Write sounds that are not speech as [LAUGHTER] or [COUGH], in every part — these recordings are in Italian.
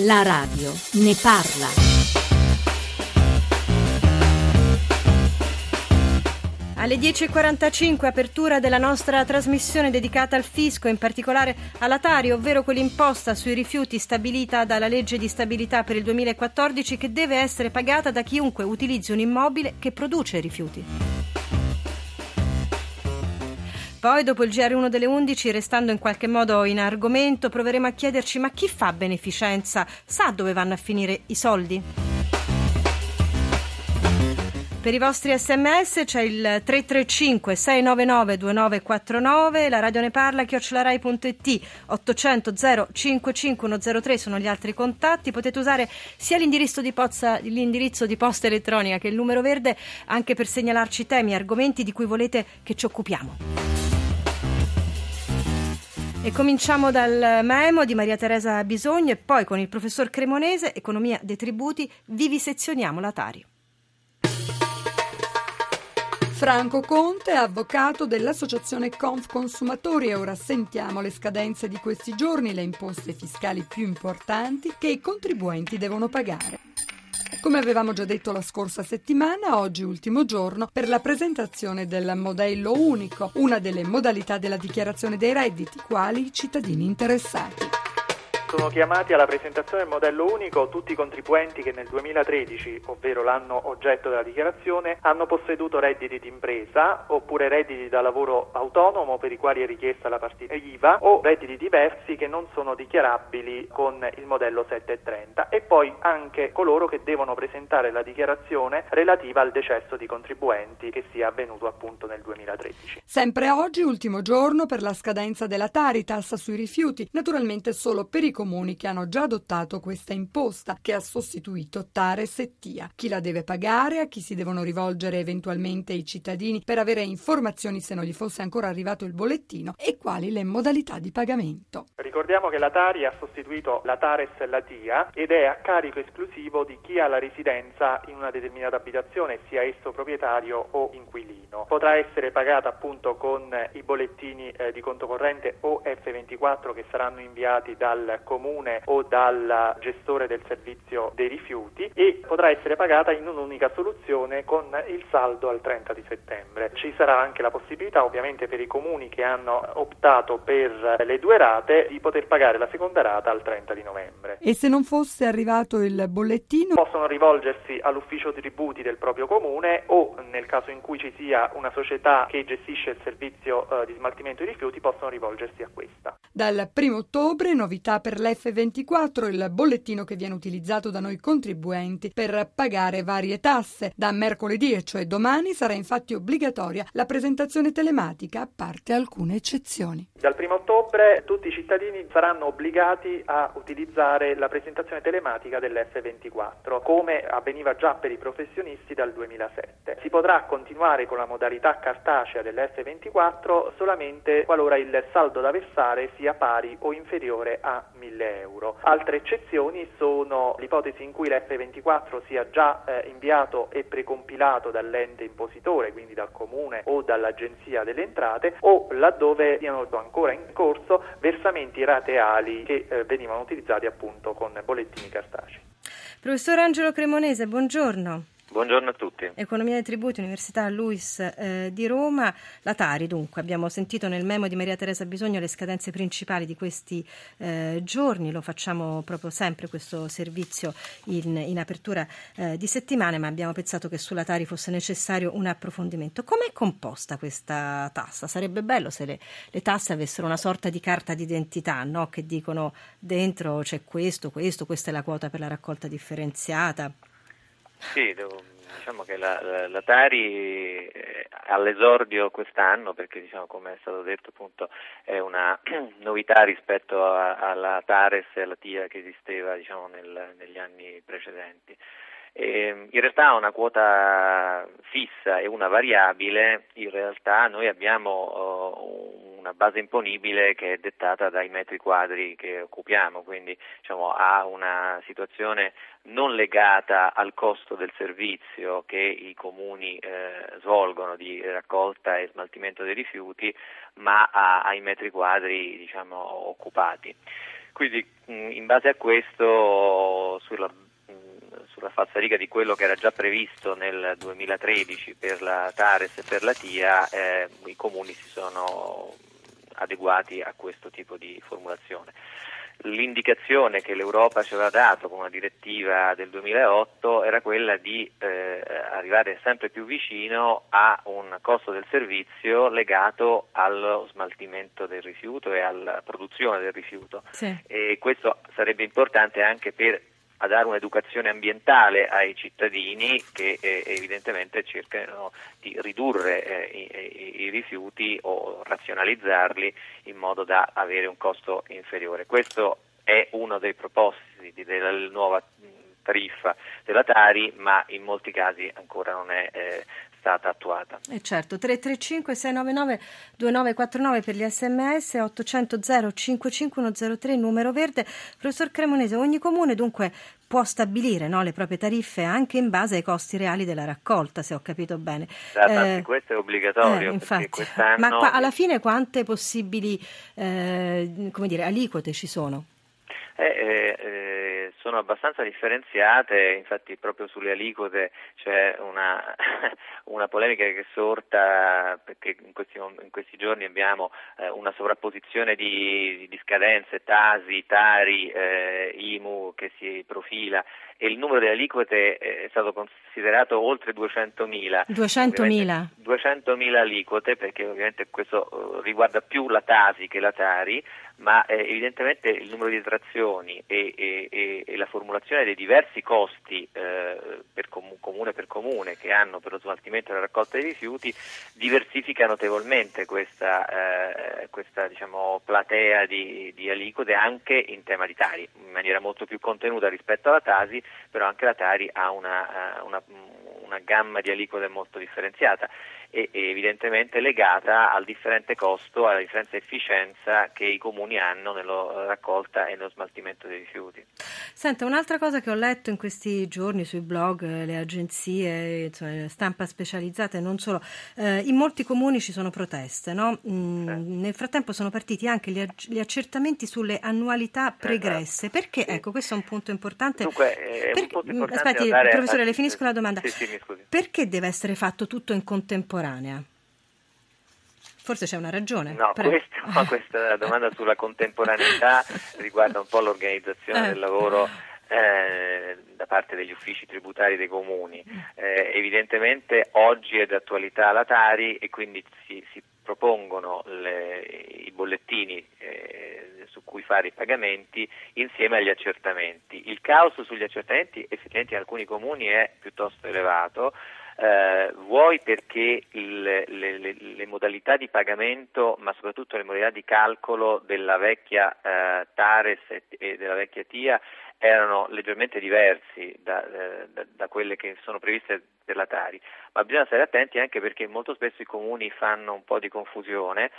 La radio ne parla. Alle 10.45 apertura della nostra trasmissione dedicata al fisco, in particolare alla Tari, ovvero quell'imposta sui rifiuti stabilita dalla legge di stabilità per il 2014 che deve essere pagata da chiunque utilizzi un immobile che produce rifiuti. Poi, dopo il GR1 delle 11, restando in qualche modo in argomento, proveremo a chiederci ma chi fa beneficenza sa dove vanno a finire i soldi? Per i vostri sms c'è il 335 699 2949, la radio ne parla, chiocciolarai.it 800 055 sono gli altri contatti, potete usare sia l'indirizzo di, pozza, l'indirizzo di posta elettronica che il numero verde anche per segnalarci temi argomenti di cui volete che ci occupiamo. E cominciamo dal memo di Maria Teresa Bisogno e poi con il professor Cremonese, Economia dei tributi, vivisezioniamo la Tari. Franco Conte, avvocato dell'Associazione Conf Consumatori e ora sentiamo le scadenze di questi giorni, le imposte fiscali più importanti che i contribuenti devono pagare. Come avevamo già detto la scorsa settimana, oggi ultimo giorno per la presentazione del modello unico, una delle modalità della dichiarazione dei redditi, quali i cittadini interessati. Sono chiamati alla presentazione del modello unico tutti i contribuenti che nel 2013, ovvero l'anno oggetto della dichiarazione, hanno posseduto redditi d'impresa oppure redditi da lavoro autonomo per i quali è richiesta la partita IVA o redditi diversi che non sono dichiarabili con il modello 730 e poi anche coloro che devono presentare la dichiarazione relativa al decesso di contribuenti che sia avvenuto appunto nel 2013. Sempre oggi, ultimo giorno per la scadenza della Tari, tassa sui rifiuti, naturalmente solo per i comuni che hanno già adottato questa imposta che ha sostituito Tares e TIA. Chi la deve pagare, a chi si devono rivolgere eventualmente i cittadini per avere informazioni se non gli fosse ancora arrivato il bollettino e quali le modalità di pagamento. Ricordiamo che la Tari ha sostituito la Tares e la TIA ed è a carico esclusivo di chi ha la residenza in una determinata abitazione, sia esso proprietario o inquilino. Potrà essere pagata appunto con i bollettini eh, di conto corrente o F24 che saranno inviati dal comune o dal gestore del servizio dei rifiuti e potrà essere pagata in un'unica soluzione con il saldo al 30 di settembre. Ci sarà anche la possibilità ovviamente per i comuni che hanno optato per le due rate di poter pagare la seconda rata al 30 di novembre. E se non fosse arrivato il bollettino? Possono rivolgersi all'ufficio tributi del proprio comune o nel caso in cui ci sia una società che gestisce il servizio eh, di smaltimento di rifiuti possono rivolgersi a questa. Dal 1 ottobre novità per l'F24, il bollettino che viene utilizzato da noi contribuenti per pagare varie tasse. Da mercoledì, e cioè domani, sarà infatti obbligatoria la presentazione telematica, a parte alcune eccezioni. Dal 1 ottobre tutti i cittadini saranno obbligati a utilizzare la presentazione telematica dell'F24, come avveniva già per i professionisti dal 2007. Si potrà continuare con la modalità cartacea dell'F24 solamente qualora il saldo da versare sia pari o inferiore a 1000 euro. Altre eccezioni sono l'ipotesi in cui l'F24 sia già eh, inviato e precompilato dall'ente impositore, quindi dal comune o dall'agenzia delle entrate, o laddove siano ancora in corso versamenti rateali che eh, venivano utilizzati appunto con bollettini cartacei. Professor Angelo Cremonese, buongiorno. Buongiorno a tutti. Economia dei tributi, Università Luis eh, di Roma. La Tari, dunque, abbiamo sentito nel memo di Maria Teresa Bisogno le scadenze principali di questi eh, giorni, lo facciamo proprio sempre questo servizio in, in apertura eh, di settimane, ma abbiamo pensato che sulla Tari fosse necessario un approfondimento. Com'è composta questa tassa? Sarebbe bello se le, le tasse avessero una sorta di carta d'identità, no? che dicono dentro c'è questo, questo, questa è la quota per la raccolta differenziata. Sì, diciamo che la, la, la Tari eh, all'esordio quest'anno, perché diciamo, come è stato detto appunto è una [CLEARS THROAT] novità rispetto a, alla Tares e alla TIA che esisteva diciamo, nel, negli anni precedenti. E, in realtà ha una quota fissa e una variabile, in realtà noi abbiamo uh, una base imponibile che è dettata dai metri quadri che occupiamo, quindi diciamo, ha una situazione non legata al costo del servizio che i comuni eh, svolgono di raccolta e smaltimento dei rifiuti, ma a, ai metri quadri diciamo, occupati. Quindi in base a questo sulla sulla falsariga di quello che era già previsto nel 2013 per la Tares e per la TIA, eh, i comuni si sono adeguati a questo tipo di formulazione. L'indicazione che l'Europa ci aveva dato con una direttiva del 2008 era quella di eh, arrivare sempre più vicino a un costo del servizio legato allo smaltimento del rifiuto e alla produzione del rifiuto. Sì. E questo sarebbe importante anche per a dare un'educazione ambientale ai cittadini che eh, evidentemente cercano di ridurre eh, i, i, rifiuti o razionalizzarli in modo da avere un costo inferiore. Questo è uno dei propositi della nuova tariffa della Tari, ma in molti casi ancora non è eh, stata attuata. Eh certo, 335 699 2949 per gli sms, 800 055103 numero verde. Professor Cremonese, ogni comune dunque può stabilire no, le proprie tariffe anche in base ai costi reali della raccolta, se ho capito bene. Eh, questo è obbligatorio. Eh, infatti, ma qua, alla fine quante possibili eh, dire, aliquote ci sono? Eh, eh, eh, sono abbastanza differenziate, infatti proprio sulle aliquote c'è una, [LAUGHS] una polemica che è sorta perché in questi, in questi giorni abbiamo eh, una sovrapposizione di, di, scadenze, Tasi, Tari, eh, IMU che si profila e il numero delle aliquote è stato considerato oltre 200.000. 200.000? 200.000 aliquote perché ovviamente questo riguarda più la Tasi che la Tari, ma eh, evidentemente il numero di detrazioni e, e, e, la formulazione dei diversi costi eh, per com- comune per comune che hanno per lo smaltimento e la raccolta dei rifiuti diversifica notevolmente questa, eh, questa diciamo, platea di, di, aliquote anche in tema di Tari, in maniera molto più contenuta rispetto alla Tasi, però anche la Tari ha una, una, una gamma di aliquote molto differenziata e, evidentemente legata al differente costo, alla differente efficienza che i comuni hanno nella raccolta e nello smaltimento dei rifiuti. Senta, un'altra cosa che ho letto in questi giorni sui blog, le agenzie, insomma, stampa specializzata e non solo, eh, in molti comuni ci sono proteste, no? mm, eh. Nel frattempo sono partiti anche gli, gli accertamenti sulle annualità pregresse. Esatto. Perché? Sì. Ecco, questo è un punto importante. Dunque, è Perché, un punto importante aspetti, professore, le finisco la domanda. Sì, sì, Perché deve essere fatto tutto in contemporanea? Forse c'è una ragione. No, questo, questa domanda sulla contemporaneità [LAUGHS] riguarda un po' l'organizzazione eh. del lavoro eh, da parte degli uffici tributari dei comuni. Eh, evidentemente oggi è d'attualità la Tari e quindi si, si propongono le, i bollettini eh, su cui fare i pagamenti insieme agli accertamenti. Il caos sugli accertamenti effettivamente in alcuni comuni è piuttosto elevato eh, vuoi perché il, le, le, le, modalità di pagamento, ma soprattutto le modalità di calcolo della vecchia eh, Tares e, e, della vecchia TIA erano leggermente diversi da, eh, da, da, quelle che sono previste per la Tari, ma bisogna stare attenti anche perché molto spesso i comuni fanno un po' di confusione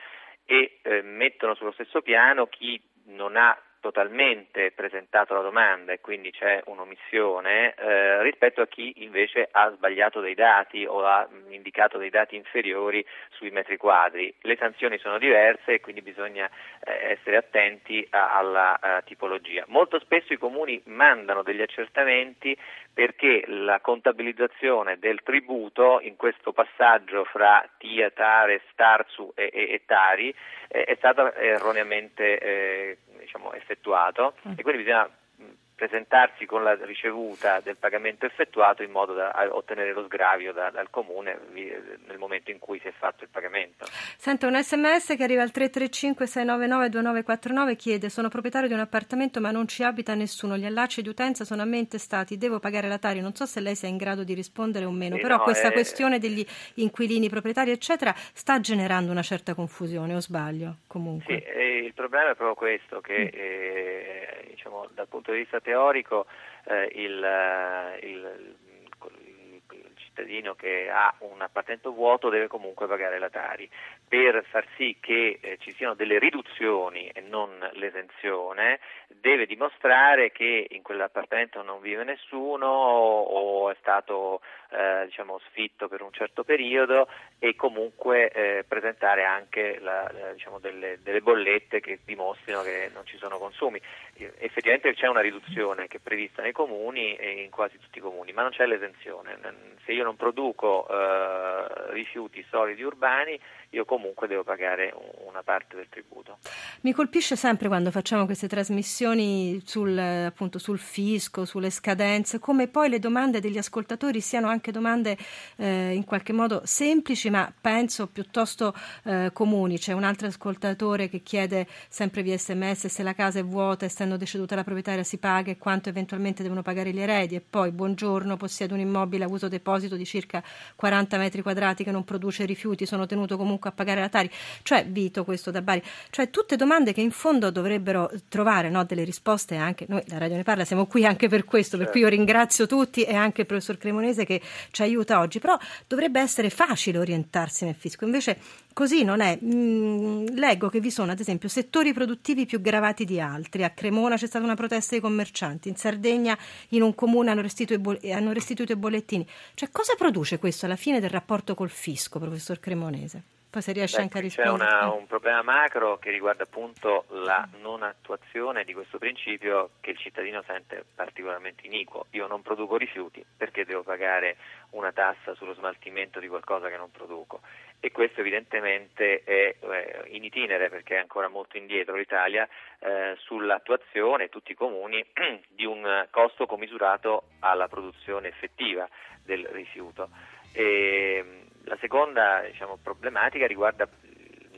e eh, mettono sullo stesso piano chi non ha totalmente presentato la domanda e quindi c'è un'omissione eh, rispetto a chi invece ha sbagliato dei dati o ha indicato dei dati inferiori sui metri quadri. Le sanzioni sono diverse e quindi bisogna eh, essere attenti a, alla a tipologia. Molto spesso i comuni mandano degli accertamenti perché la contabilizzazione del tributo in questo passaggio fra TIA, Tare, Starsu e, e, e Tari eh, è stata erroneamente eh, diciamo, effettuato mm. e quindi bisogna presentarsi con la ricevuta del pagamento effettuato in modo da ottenere lo sgravio da, dal comune nel momento in cui si è fatto il pagamento. Sento un sms che arriva al 335 699 2949 chiede sono proprietario di un appartamento ma non ci abita nessuno, gli allacci di utenza sono a me intestati, devo pagare la Tari, non so se lei sia in grado di rispondere o meno, sì, però no, questa è... questione degli inquilini proprietari eccetera sta generando una certa confusione o sbaglio comunque? Sì, eh, il problema è proprio questo che eh, diciamo, dal punto di vista teorico eh, il, eh, il, il, cittadino che ha un appartamento vuoto deve comunque pagare la Tari. Per far sì che eh, ci siano delle riduzioni e non l'esenzione, deve dimostrare che in quell'appartamento non vive nessuno o, o è stato eh, diciamo, sfitto per un certo periodo e comunque eh, presentare anche la, la, diciamo, delle, delle, bollette che dimostrino che non ci sono consumi. Effettivamente c'è una riduzione che è prevista nei comuni e in quasi tutti i comuni, ma non c'è l'esenzione. Se io non produco eh, rifiuti solidi urbani, io comunque devo pagare una parte del tributo. Mi colpisce sempre quando facciamo queste trasmissioni sul, appunto, sul fisco, sulle scadenze, come poi le domande degli ascoltatori siano anche domande eh, in qualche modo semplici, ma penso piuttosto eh, comuni. C'è un altro ascoltatore che chiede sempre via sms se la casa è vuota, essendo deceduta la proprietaria, si paga e quanto eventualmente devono pagare gli eredi. E poi, buongiorno, possiedo un immobile a uso deposito di circa 40 metri quadrati che non produce rifiuti, sono tenuto comunque comunque a pagare la Tari. Cioè, Vito, questo da Bari. Cioè, tutte domande che in fondo dovrebbero trovare no, delle risposte anche. Noi, la Radio Ne Parla, siamo qui anche per questo, per cui io ringrazio tutti e anche il professor Cremonese che ci aiuta oggi. Però dovrebbe essere facile orientarsi nel fisco. Invece così non è. Mm, leggo che vi sono, ad esempio, settori produttivi più gravati di altri. A Cremona c'è stata una protesta dei commercianti, in Sardegna in un comune hanno restituito, hanno restituito i bollettini. Cioè, cosa produce questo alla fine del rapporto col fisco, professor Cremonese? Poi se riesce Beh, anche a rispondere. C'è una, un problema macro che riguarda appunto la non attuazione di questo principio che il cittadino sente particolarmente iniquo. Io non produco rifiuti perché devo pagare una tassa sullo smaltimento di qualcosa che non produco e questo evidentemente è eh, in itinere perché è ancora molto indietro l'Italia eh, sull'attuazione, tutti i comuni, [CLEARS THROAT] di un costo commisurato alla produzione effettiva del rifiuto. E, la seconda diciamo, problematica riguarda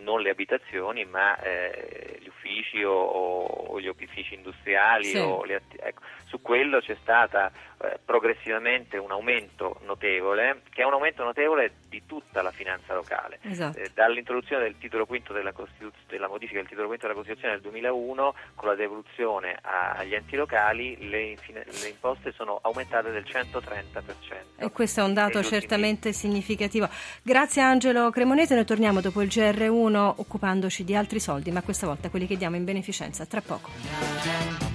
non le abitazioni ma eh, gli uffici o, o, gli opifici industriali. Sì. Le, ecco, su quello c'è stato eh, progressivamente un aumento notevole, che è un aumento notevole di tutta la finanza locale. Esatto. Eh, dall'introduzione del titolo quinto della, della, modifica del titolo quinto della Costituzione del 2001, con la devoluzione agli enti locali, le, le, imposte sono aumentate del 130%. E questo è un dato certamente significativo. Grazie Angelo Cremonese, noi torniamo dopo il GR1 occupandoci di altri soldi, ma questa volta quelli che diamo in beneficenza. Tra poco.